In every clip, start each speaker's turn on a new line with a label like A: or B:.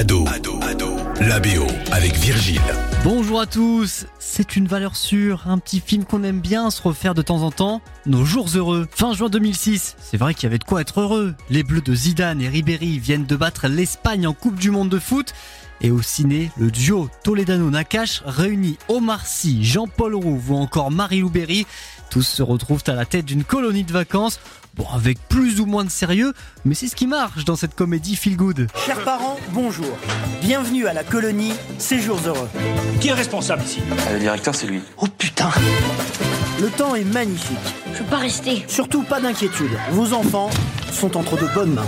A: Ado, Ado, Ado, la BO avec Virgile.
B: Bonjour à tous, c'est une valeur sûre, un petit film qu'on aime bien se refaire de temps en temps, Nos jours heureux. Fin juin 2006, c'est vrai qu'il y avait de quoi être heureux. Les Bleus de Zidane et Ribéry viennent de battre l'Espagne en Coupe du Monde de foot. Et au ciné, le duo Toledano-Nakash réunit Omar Sy, Jean-Paul Rouve ou encore Marie-Lou Berry. Tous se retrouvent à la tête d'une colonie de vacances. Bon, avec plus ou moins de sérieux, mais c'est ce qui marche dans cette comédie feel good.
C: Chers parents, bonjour. Bienvenue à la colonie Séjours heureux.
D: Qui est responsable ici?
E: Le directeur, c'est lui.
C: Oh putain Le temps est magnifique.
F: Je peux pas rester.
C: Surtout pas d'inquiétude. Vos enfants sont entre de bonnes mains.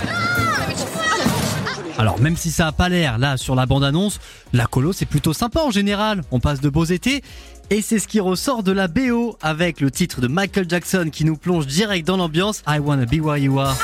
B: Alors même si ça a pas l'air là sur la bande-annonce, la colo c'est plutôt sympa en général. On passe de beaux étés et c'est ce qui ressort de la BO avec le titre de Michael Jackson qui nous plonge direct dans l'ambiance I Wanna Be Where You Are.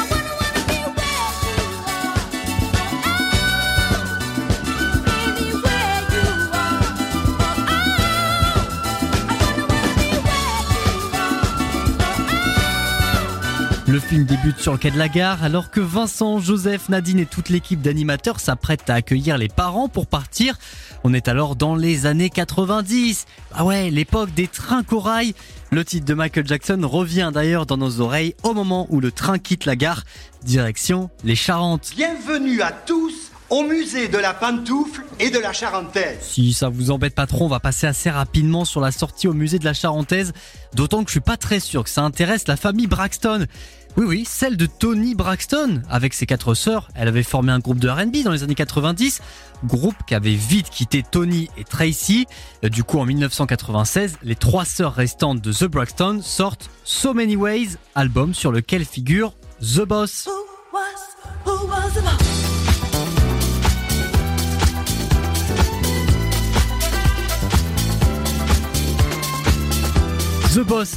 B: Le film débute sur le quai de la gare alors que Vincent, Joseph, Nadine et toute l'équipe d'animateurs s'apprêtent à accueillir les parents pour partir. On est alors dans les années 90. Ah ouais, l'époque des trains corail. Le titre de Michael Jackson revient d'ailleurs dans nos oreilles au moment où le train quitte la gare. Direction les Charentes.
G: Bienvenue à tous au musée de la pantoufle et de la charentaise.
B: Si ça vous embête pas trop, on va passer assez rapidement sur la sortie au musée de la Charentaise, d'autant que je suis pas très sûr que ça intéresse la famille Braxton. Oui, oui, celle de Tony Braxton. Avec ses quatre sœurs, elle avait formé un groupe de R&B dans les années 90, groupe qui avait vite quitté Tony et Tracy. Du coup, en 1996, les trois sœurs restantes de The Braxton sortent So Many Ways, album sur lequel figure The Boss. The Boss?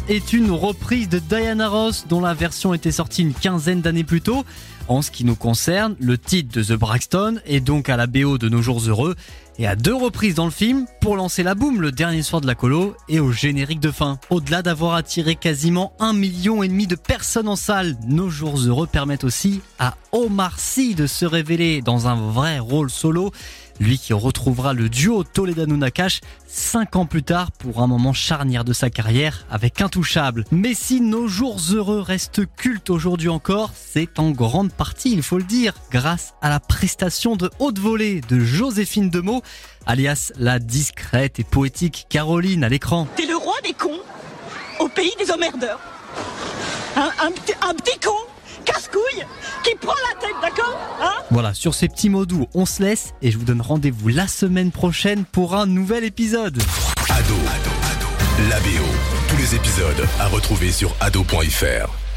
B: Est une reprise de Diana Ross dont la version était sortie une quinzaine d'années plus tôt. En ce qui nous concerne, le titre de The Braxton est donc à la BO de Nos Jours Heureux et à deux reprises dans le film pour lancer la boum le dernier soir de la colo et au générique de fin. Au-delà d'avoir attiré quasiment un million et demi de personnes en salle, Nos Jours Heureux permettent aussi à Omar Sy de se révéler dans un vrai rôle solo lui qui retrouvera le duo Toledano Nakash cinq ans plus tard pour un moment charnière de sa carrière avec Intouchable. Mais si nos jours heureux restent cultes aujourd'hui encore, c'est en grande partie, il faut le dire, grâce à la prestation de haute volée de Joséphine Demeaux, alias la discrète et poétique Caroline à l'écran.
H: T'es le roi des cons au pays des emmerdeurs. Un, un, un petit con casse-couille qui prend la tête, d'accord hein?
B: Voilà, sur ces petits mots doux, on se laisse et je vous donne rendez-vous la semaine prochaine pour un nouvel épisode.
A: Ado, Ado, Ado, la BO. Tous les épisodes à retrouver sur ado.fr.